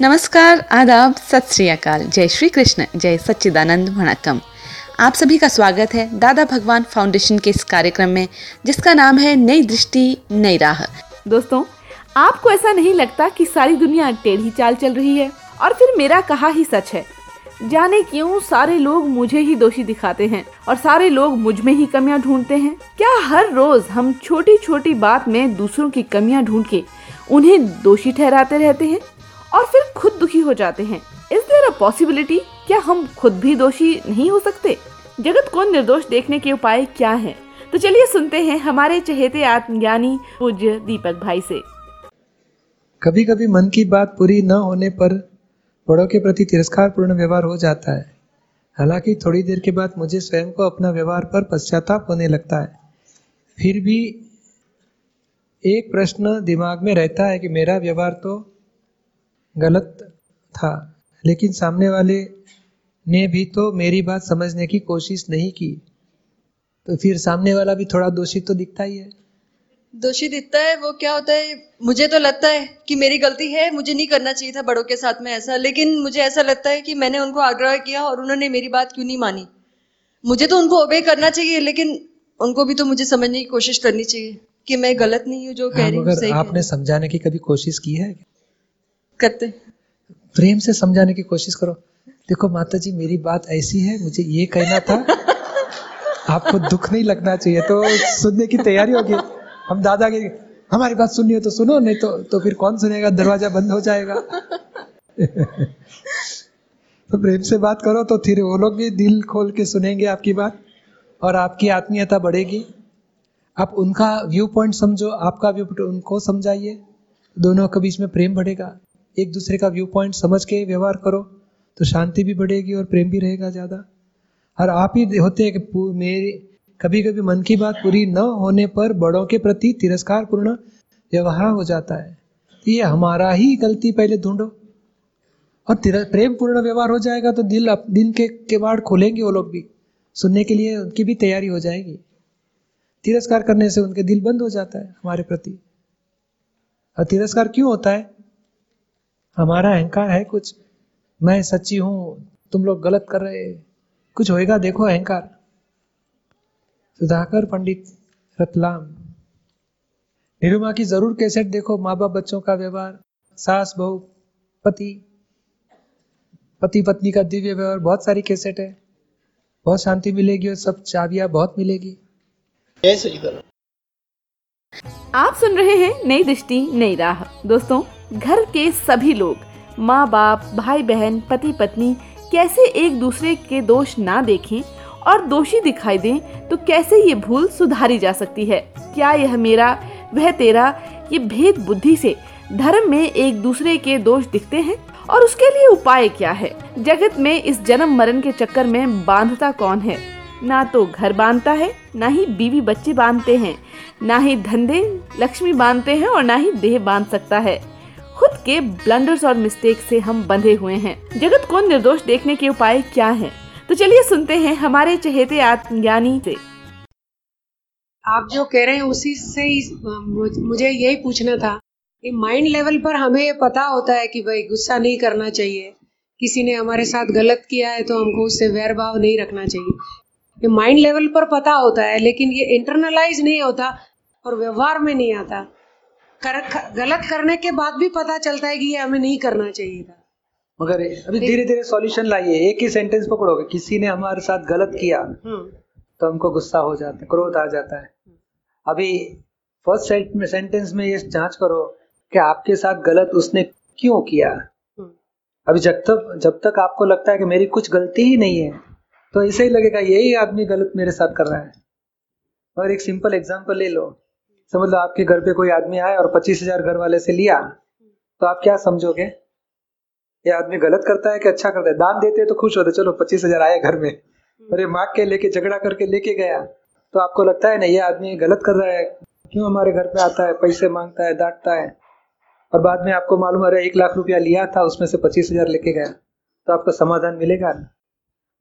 नमस्कार, आदाब, सत श्री अकाल। जय श्री कृष्ण, जय सच्चिदानंद, वणक्कम। आप सभी का स्वागत है दादा भगवान फाउंडेशन के इस कार्यक्रम में, जिसका नाम है नई दृष्टि, नई राह। दोस्तों, आपको ऐसा नहीं लगता कि सारी दुनिया टेढ़ी चाल चल रही है? और फिर मेरा कहा ही सच है। जाने क्यों सारे लोग मुझे ही दोषी दिखाते हैं, और सारे लोग मुझमें ही कमियाँ ढूंढते हैं? क्या हर रोज हम छोटी छोटी बात में दूसरों की कमियाँ ढूंढ के उन्हें दोषी ठहराते रहते हैं? और फिर दुखी हो जाते हैं। इज़ देयर अ पॉसिबिलिटी क्या हम खुद भी दोषी नहीं हो सकते? जगत को निर्दोष देखने के उपाय क्या हैं? तो चलिए सुनते हैं हमारे चहेते आत्मज्ञानी पूज्य दीपक भाई से। कभी कभी मन की बात पूरी न होने पर बड़ों के प्रति तिरस्कार पूर्ण व्यवहार हो जाता है। हालाँकि थोड़ी देर के बाद मुझे स्वयं को अपना व्यवहार पर पश्चाताप होने लगता है। फिर भी एक प्रश्न दिमाग में रहता है कि मेरा व्यवहार तो गलत था। लेकिन सामने वाले ने भी तो मेरी बात समझने की कोशिश नहीं की। तो फिर सामने वाला भी थोड़ा दोषी तो दिखता ही है। दोषी दिखता है वो क्या होता है मुझे तो लगता है कि मेरी गलती है मुझे नहीं करना चाहिए था बड़ों के साथ में ऐसा। लेकिन मुझे ऐसा लगता है कि मैंने उनको आग्रह किया और उन्होंने मेरी बात क्यों नहीं मानी। मुझे तो उनको ओबे करना चाहिए लेकिन उनको भी तो मुझे समझने की कोशिश करनी चाहिए कि मैं गलत नहीं हूँ जो कह हाँ, रही हूँ आपने समझाने की कभी कोशिश की है? करते प्रेम से समझाने की कोशिश करो। देखो माता जी मेरी बात ऐसी है, मुझे ये कहना था, आपको दुख नहीं लगना चाहिए तो सुनने की तैयारी होगी। हम दादा के, हमारी बात सुननी हो तो सुनो, नहीं तो तो फिर कौन सुनेगा? दरवाज़ा बंद हो जाएगा। तो प्रेम से बात करो तो फिर वो लोग भी दिल खोल के सुनेंगे आपकी बात, और आपकी आत्मीयता बढ़ेगी। आप उनका व्यू पॉइंट समझो, आपका व्यू पॉइंट उनको समझाइए, दोनों के बीच में प्रेम बढ़ेगा। एक दूसरे का व्यू पॉइंट समझ के व्यवहार करो तो शांति भी बढ़ेगी और प्रेम भी रहेगा ज़्यादा। और आप ही होते हैं कि मेरी कभी कभी मन की बात पूरी न होने पर बड़ों के प्रति तिरस्कार पूर्ण व्यवहार हो जाता है। तो ये हमारा ही गलती पहले ढूंढो। और प्रेम पूर्ण व्यवहार हो जाएगा तो दिल अप- दिन के केवाड़ खोलेंगे वो लोग भी। सुनने के लिए उनकी भी तैयारी हो जाएगी। तिरस्कार करने से उनके दिल बंद हो जाता है हमारे प्रति। और तिरस्कार क्यों होता है? हमारा अहंकार है कुछ। मैं सच्ची हूँ तुम लोग गलत कर रहे कुछ होएगा देखो अहंकार। सुधाकर पंडित रतलाम निरुमा की ज़रूर कैसेट देखो माँ बाप बच्चों का व्यवहार सास बहू पति पति पत्नी का दिव्य व्यवहार बहुत सारी कैसेट है। बहुत शांति मिलेगी और सब चाबियाँ बहुत मिलेगी। आप सुन रहे हैं नई दृष्टि नई राह। दोस्तों घर के सभी लोग माँ बाप भाई बहन पति पत्नी कैसे एक दूसरे के दोष ना देखें और दोषी दिखाई दें तो कैसे ये भूल सुधारी जा सकती है? क्या यह मेरा, वह तेरा, ये भेद बुद्धि से धर्म में एक दूसरे के दोष दिखते हैं? और उसके लिए उपाय क्या है? जगत में इस जन्म मरण के चक्कर में बांधता कौन है? ना तो घर बांधता है, ना ही बीवी बच्चे बांधते हैं, ना ही धंधे लक्ष्मी बांधते हैं और ना ही देह बाँध सकता है। खुद के ब्लंडर्स और मिस्टेक से हम बंधे हुए हैं। जगत को निर्दोष देखने के उपाय क्या हैं? तो चलिए सुनते हैं हमारे चहेते आत्मज्ञानी से। आप जो कह रहे हैं उसी से ही, मुझे यही पूछना था कि माइंड लेवल पर हमें ये पता होता है कि भाई गुस्सा नहीं करना चाहिए। किसी ने हमारे साथ गलत किया है तो हमको उससे वैर भाव नहीं रखना चाहिए। ये माइंड लेवल पर पता होता है, लेकिन ये इंटरनलाइज नहीं होता और व्यवहार में नहीं आता। कर, गलत करने के बाद भी पता चलता है कि ये हमें नहीं करना चाहिए था। मगर अभी धीरे धीरे सॉल्यूशन लाइए। एक ही सेंटेंस पकड़ोगे। किसी ने हमारे साथ गलत किया हम्म। तो हमको गुस्सा हो जाता है क्रोध आ जाता है। अभी फ़र्स्ट सेंटेंस में ये जाँच करो कि आपके साथ गलत उसने क्यों किया। हम्म। अभी जब तक जब तक आपको लगता है कि मेरी कुछ गलती ही नहीं है तो ऐसे ही लगेगा यही आदमी गलत मेरे साथ कर रहा है। और एक सिंपल एग्ज़ाम्पल ले लो। समझ लो आपके घर पे कोई आदमी आया और पच्चीस हज़ार घर वाले से लिया तो आप क्या समझोगे? ये आदमी गलत करता है कि अच्छा करता है? दान देते हैं तो खुश होते चलो पच्चीस हज़ार आए घर में। अरे मांग के लेके झगड़ा करके लेके गया। तो आपको लगता है ना ये आदमी गलत कर रहा है? क्यों हमारे घर पे आता है पैसे माँगता है डांटता है? और बाद में आपको मालूम अरे एक लाख रुपया लिया था उसमें से पच्चीस हज़ार लेके गया। तो आपको समाधान मिलेगा? ना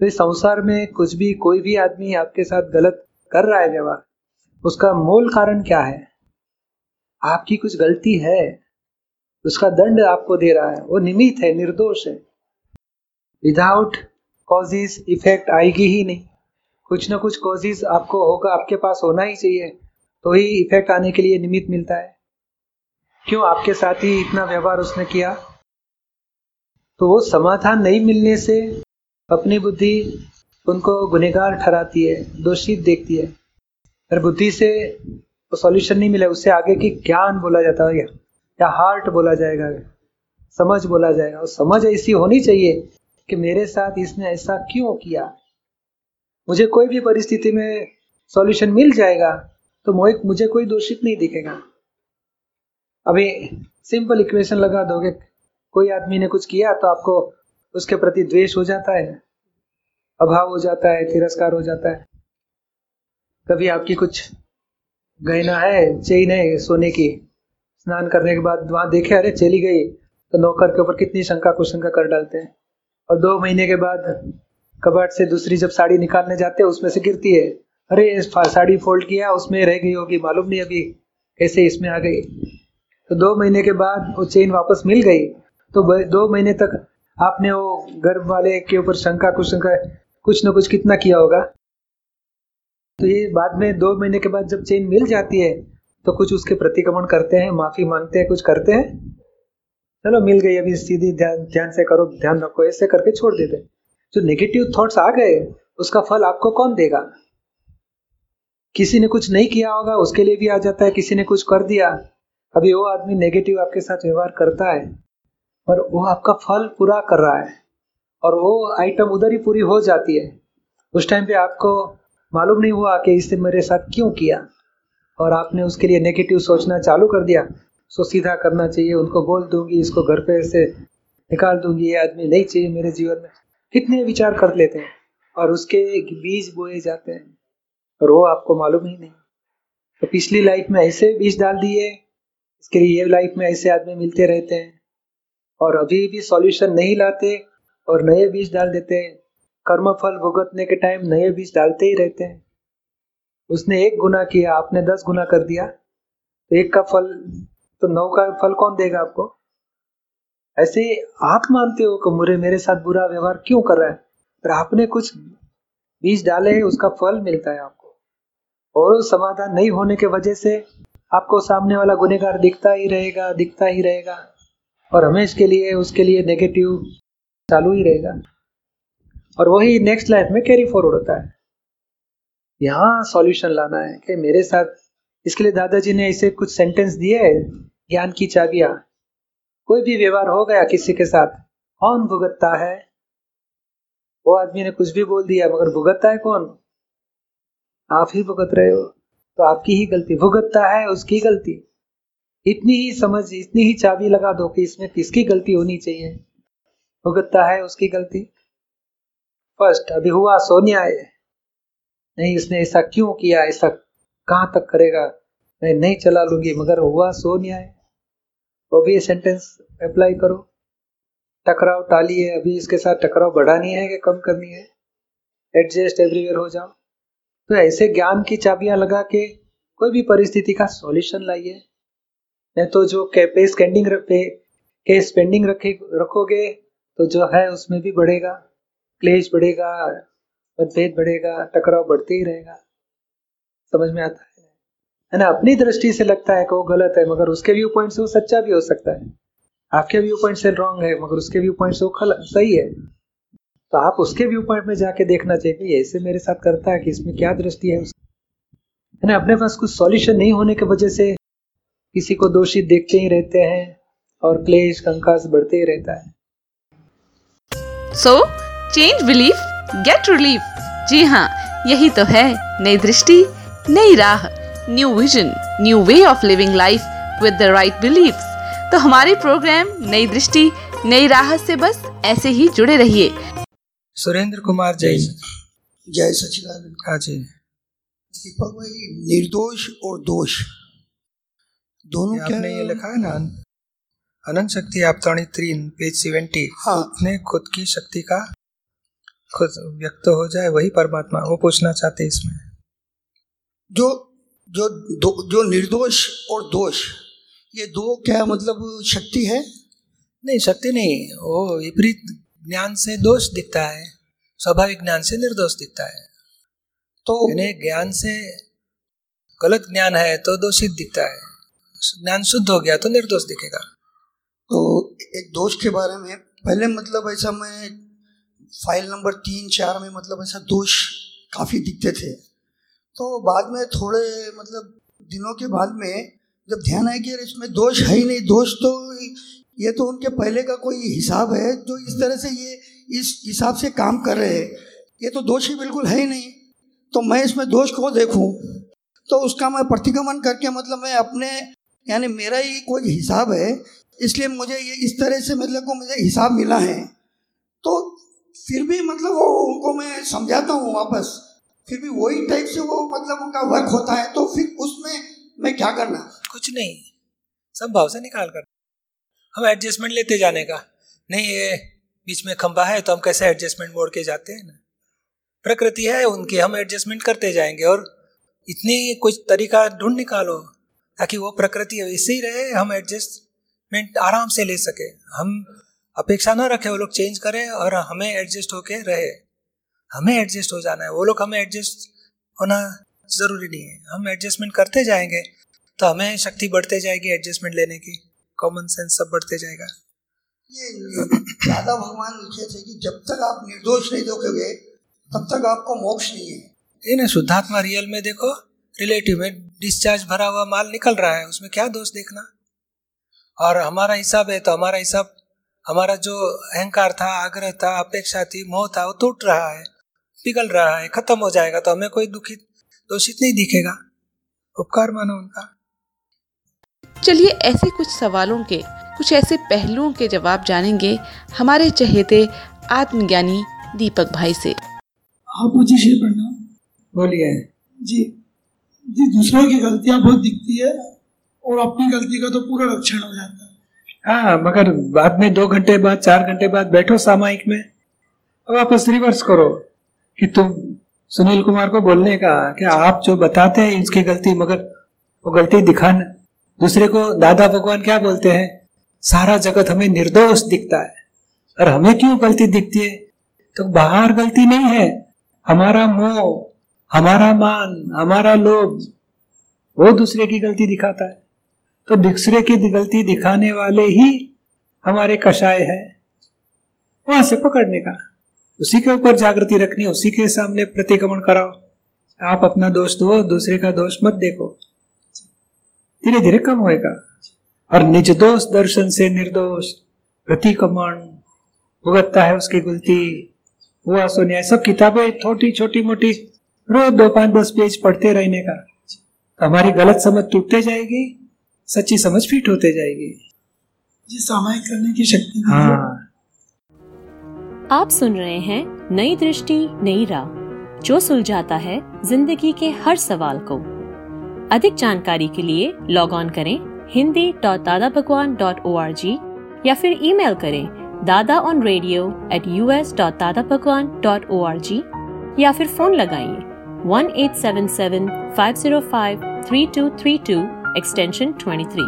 तो इस संसार में कुछ भी कोई भी आदमी आपके साथ गलत कर रहा है व्यवहार उसका मूल कारण क्या है? आपकी कुछ गलती है। उसका दंड आपको दे रहा है। वो निमित है, निर्दोष है। विदाउट कॉजिज इफ़ेक्ट आएगी ही नहीं। कुछ ना कुछ कॉजिज आपको होगा, आपके पास होना ही चाहिए। तो ही इफ़ेक्ट आने के लिए निमित मिलता है। क्यों आपके साथ ही इतना व्यवहार उसने किया? तो वो समाधान नहीं मिलने से अपनी बुद्धि उनको गुनेगार ठहराती है, दोषित देखती है। अगर बुद्धि से तो सॉल्यूशन नहीं मिला, उससे आगे की ज्ञान बोला जाता है या हार्ट बोला जाएगा, समझ बोला जाएगा। और समझ ऐसी होनी चाहिए कि मेरे साथ इसने ऐसा क्यों किया? मुझे कोई भी परिस्थिति में सॉल्यूशन मिल जाएगा तो मुझे कोई दोषित नहीं दिखेगा। अभी सिंपल इक्वेशन लगा दोगे, कोई आदमी ने कुछ किया तो आपको उसके प्रति द्वेष हो जाता है, अभाव हो जाता है, तिरस्कार हो जाता है। कभी आपकी कुछ गहना है, चेन है सोने की? स्नान करने के बाद वहाँ देखे, अरे चली गई। तो नौकर के ऊपर कितनी शंका कुशंका कर डालते हैं। और दो महीने के बाद कबाट से दूसरी जब साड़ी निकालने जाते हैं, उसमें से गिरती है। अरे साड़ी फोल्ड किया, उसमें रह गई होगी, मालूम नहीं अभी कैसे इसमें आ गई। तो दो महीने के बाद वो चेन वापस मिल गई। तो दो महीने तक आपने वो घर वाले के ऊपर शंका कुशंका कुछ न कुछ कितना किया होगा? तो ये बाद में दो महीने के बाद जब चेन मिल जाती है तो कुछ उसके प्रतिक्रमण करते हैं, माफ़ी मांगते हैं, कुछ करते हैं। चलो, मिल गई, अभी सीधी ध्यान ध्यान से करो, ध्यान रखो, ऐसे करके छोड़ देते जो नेगेटिव थॉट्स आ गए, उसका फल आपको कौन देगा? किसी ने कुछ नहीं किया होगा, उसके लिए भी आ जाता है, किसी ने कुछ कर दिया। अभी वो आदमी नेगेटिव आपके साथ व्यवहार करता है, और वो आपका फल पूरा कर रहा है, और वो आइटम उधर ही पूरी हो जाती है। उस टाइम पे आपको मालूम नहीं हुआ कि इसने मेरे साथ क्यों किया। और आपने उसके लिए नेगेटिव सोचना चालू कर दिया। सो सीधा करना चाहिए, उनको बोल दूँगी, इसको घर पे से निकाल दूँगी, ये आदमी नहीं चाहिए मेरे जीवन में। कितने विचार कर लेते हैं और उसके बीज बोए जाते हैं। और वो आपको मालूम ही नहीं। तो पिछली लाइफ में ऐसे बीज डाल दिए, इसके लिए ये लाइफ में ऐसे आदमी मिलते रहते हैं। और अभी भी सॉल्यूशन नहीं लाते और नए बीज डाल देते हैं। कर्म फल भुगतने के टाइम नए बीज डालते ही रहते हैं। उसने एक गुना किया, आपने दस गुना कर दिया। तो एक का फल तो नौ का फल कौन देगा आपको? ऐसे आप मानते हो कि मुरे, मेरे साथ बुरा व्यवहार क्यों कर रहा है? पर आपने कुछ बीज डाले हैं, उसका फल मिलता है आपको। और समाधान नहीं होने के वजह से आपको सामने वाला गुनेगार दिखता ही रहेगा, दिखता ही रहेगा। और हमेश के लिए, उसके लिए नेगेटिव चालू ही रहेगा। और वही नेक्स्ट लाइफ में कैरी फॉरवर्ड होता है। यहाँ सॉल्यूशन लाना है कि मेरे साथ, इसके लिए दादाजी ने ऐसे कुछ सेंटेंस दिए है ज्ञान की चाबिया। कोई भी व्यवहार हो गया किसी के साथ, कौन भुगतता है? वो आदमी ने कुछ भी बोल दिया, मगर भुगतता है कौन? आप ही भुगत रहे हो तो आपकी ही गलती। भुगतता है उसकी गलती। इतनी ही समझ, इतनी ही चाबी लगा दो कि इसमें किसकी गलती होनी चाहिए। भुगतता है उसकी गलती। फ़र्स्ट, अभी हुआ सोनिया है। नहीं इसने ऐसा क्यों किया? ऐसा कहाँ तक करेगा? मैं नहीं चला लूँगी, मगर हुआ सो न्याय वो भी सेंटेंस अप्लाई करो। टकराव टाली है, अभी इसके साथ टकराव बढ़ानी है कि कम करनी है? एडजस्ट एवरीवेयर हो जाओ। तो ऐसे ज्ञान की चाबियाँ लगा के कोई भी परिस्थिति का सॉल्यूशन लाइए। नहीं तो जो पे स्पेंडिंग पे के स्पेंडिंग रखे, रखोगे तो जो है उसमें भी बढ़ेगा। क्लेश बढ़ेगा, मतभेद बढ़ेगा, टकराव बढ़ते ही रहेगा। समझ में आता है? है ना? अपनी दृष्टि से लगता है कि वो गलत है, मगर उसके व्यू पॉइंट से वो सच्चा भी हो सकता है। आपके व्यू पॉइंट से रॉन्ग है, मगर उसके व्यू पॉइंट से वो सही है। तो आप उसके व्यू पॉइंट में जाके देखना चाहिए ऐसे मेरे साथ करता है कि इसमें क्या दृष्टि है है ना? अपने पास कुछ सॉल्यूशन नहीं होने की वजह से किसी को दोषी देखते ही रहते हैं और क्लेश, कंकास बढ़ते ही रहता है। So change belief get relief. जी हाँ यही तो है नई दृष्टि नई राह new vision new way of living life with the right believes. तो हमारे प्रोग्राम नई दृष्टि नई राह से बस ऐसे ही जुड़े रहिए। सुरेंद्र कुमार जैन जय सचिदानंद। हाँ जी। दीपक भाई निर्दोष और दोष। दोनों क्या आपने ये लिखा है ना? अनंत शक्ति आपताणी तीन पेज सेवेंटी। हाँ। अपने खुद की शक्ति का खुद व्यक्त हो जाए वही परमात्मा वो पूछना चाहते हैं इसमें। जो जो दो, जो निर्दोष और दोष ये दो क्या मतलब शक्ति है? नहीं शक्ति नहीं वो विपरीत ज्ञान से दोष दिखता है स्वाभाविक ज्ञान से निर्दोष दिखता है। तो ज्ञान से गलत ज्ञान है तो दोषित दिखता है ज्ञान शुद्ध हो गया तो निर्दोष दिखेगा। तो एक दोष के बारे में पहले मतलब ऐसा मैं फ़ाइल नंबर तीन, चार में मतलब ऐसा दोष काफ़ी दिखते थे। तो बाद में थोड़े मतलब दिनों के बाद में जब ध्यान आया कि यार इसमें दोष है ही नहीं, दोष तो ये तो उनके पहले का कोई हिसाब है जो इस तरह से ये इस हिसाब से काम कर रहे हैं। ये तो दोष ही बिल्कुल है ही नहीं। तो मैं इसमें दोष को देखूँ? तो उसका मैं प्रतिगमन करके मतलब मैं अपने, यानी मेरा ही कोई हिसाब है, इसलिए मुझे ये इस तरह से मतलब को मुझे हिसाब मिला है। फिर भी मतलब वो उनको मैं समझाता हूँ वापस। फिर भी वही टाइप से वो मतलब उनका वर्क होता है तो फिर उसमें मैं क्या करना? कुछ नहीं। सब भाव से निकाल कर। हम एडजस्टमेंट लेते जाने का। नहीं, ये बीच में खंबा है तो हम कैसे एडजस्टमेंट मोड़ के जाते हैं ना? प्रकृति है उनकी, हम एडजस्टमेंट करते जाएँगे और इतनी कुछ तरीका ढूंढ निकालो ताकि वो प्रकृति ऐसे ही रहे, हम एडजस्टमेंट आराम से ले सके। हम अपेक्षा ना रखे वो लोग चेंज करें और हमें एडजस्ट होके रहे। हमें एडजस्ट हो जाना है। वो लोग हमें एडजस्ट होना ज़रूरी नहीं है। हम एडजस्टमेंट करते जाएँगे तो हमें शक्ति बढ़ते जाएगी एडजस्टमेंट लेने की। कॉमन सेंस सब बढ़ते जाएगा। ये दादा भगवान लिखे थे कि जब तक आप निर्दोष नहीं देखोगे तब तक आपको मोक्ष नहीं है। ये ना शुद्धात्मा रियल में देखो रिलेटिव में डिस्चार्ज भरा हुआ माल निकल रहा है उसमें क्या दोष देखना? और हमारा हिसाब है तो हमारा हिसाब हमारा जो अहंकार था आग्रह था अपेक्षा थी मोह था वो टूट रहा है पिघल रहा है खत्म हो जाएगा तो हमें कोई दुखित दोषित नहीं दिखेगा। उपकार मानो उनका। चलिए ऐसे कुछ सवालों के कुछ ऐसे पहलुओं के जवाब जानेंगे हमारे चहेते आत्मज्ञानी दीपक भाई से। हाँ पूछिए श्री प्रणाम बोलिए। जी। जी दूसरों की गलतियाँ बहुत दिखती है और अपनी गलती का तो पूरा रक्षण हो जाता है। हाँ मगर बाद में दो घंटे बाद, चार घंटे बाद बैठो सामायिक में। वापस रिवर्स करो कि तुम सुनील कुमार को बोलने का, कि आप जो बताते हैं इसकी गलती, मगर वो गलती दिखाना। दूसरे को, दादा भगवान क्या बोलते हैं? सारा जगत हमें निर्दोष दिखता है, और हमें क्यों गलती दिखती है? तो बाहर गलती नहीं है। हमारा मोह, हमारा मान, हमारा लोभ, वो दूसरे की गलती दिखाता है। तो दूसरे की गलती दिखाने वाले ही हमारे कषाय है। वहाँ से पकड़ने का। उसी के ऊपर जागृति रखनी, उसी के सामने प्रतिक्रमण कराओ। आप अपना दोष दो दूसरे का दोष मत देखो। धीरे धीरे कम होएगा। और निज दोष दर्शन से निर्दोष, प्रतिक्रमण, भुगतता है उसकी गलती, हुआ सो न्याय सब किताबें छोटी छोटी मोटी रोज दो पाँच दस पेज पढ़ते रहने का। तो हमारी गलत समझ टूटते जाएगी। सच्ची समझ फिट होते जाएगी। जी सामायिक करने की शक्ति हाँ। आप सुन रहे हैं नई दृष्टि नई राह। जो सुलझाता है ज़िंदगी के हर सवाल को। अधिक जानकारी के लिए लॉग ऑन करें Hindi dot Dada Bhagwan dot O R G या फिर ईमेल करें Dada on radio at U S dot Dada Bhagwan dot O R G या फिर फ़ोन लगाइए one eight seven seven five zero five three two three two extension twenty three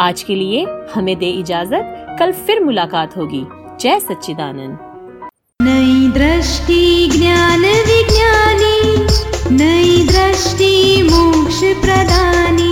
आज के लिए हमें दे इजाज़त। कल फिर मुलाकात होगी। जय सच्चिदानंद। नई दृष्टि, ज्ञान विज्ञानी। नई दृष्टि, मोक्ष प्रदानी।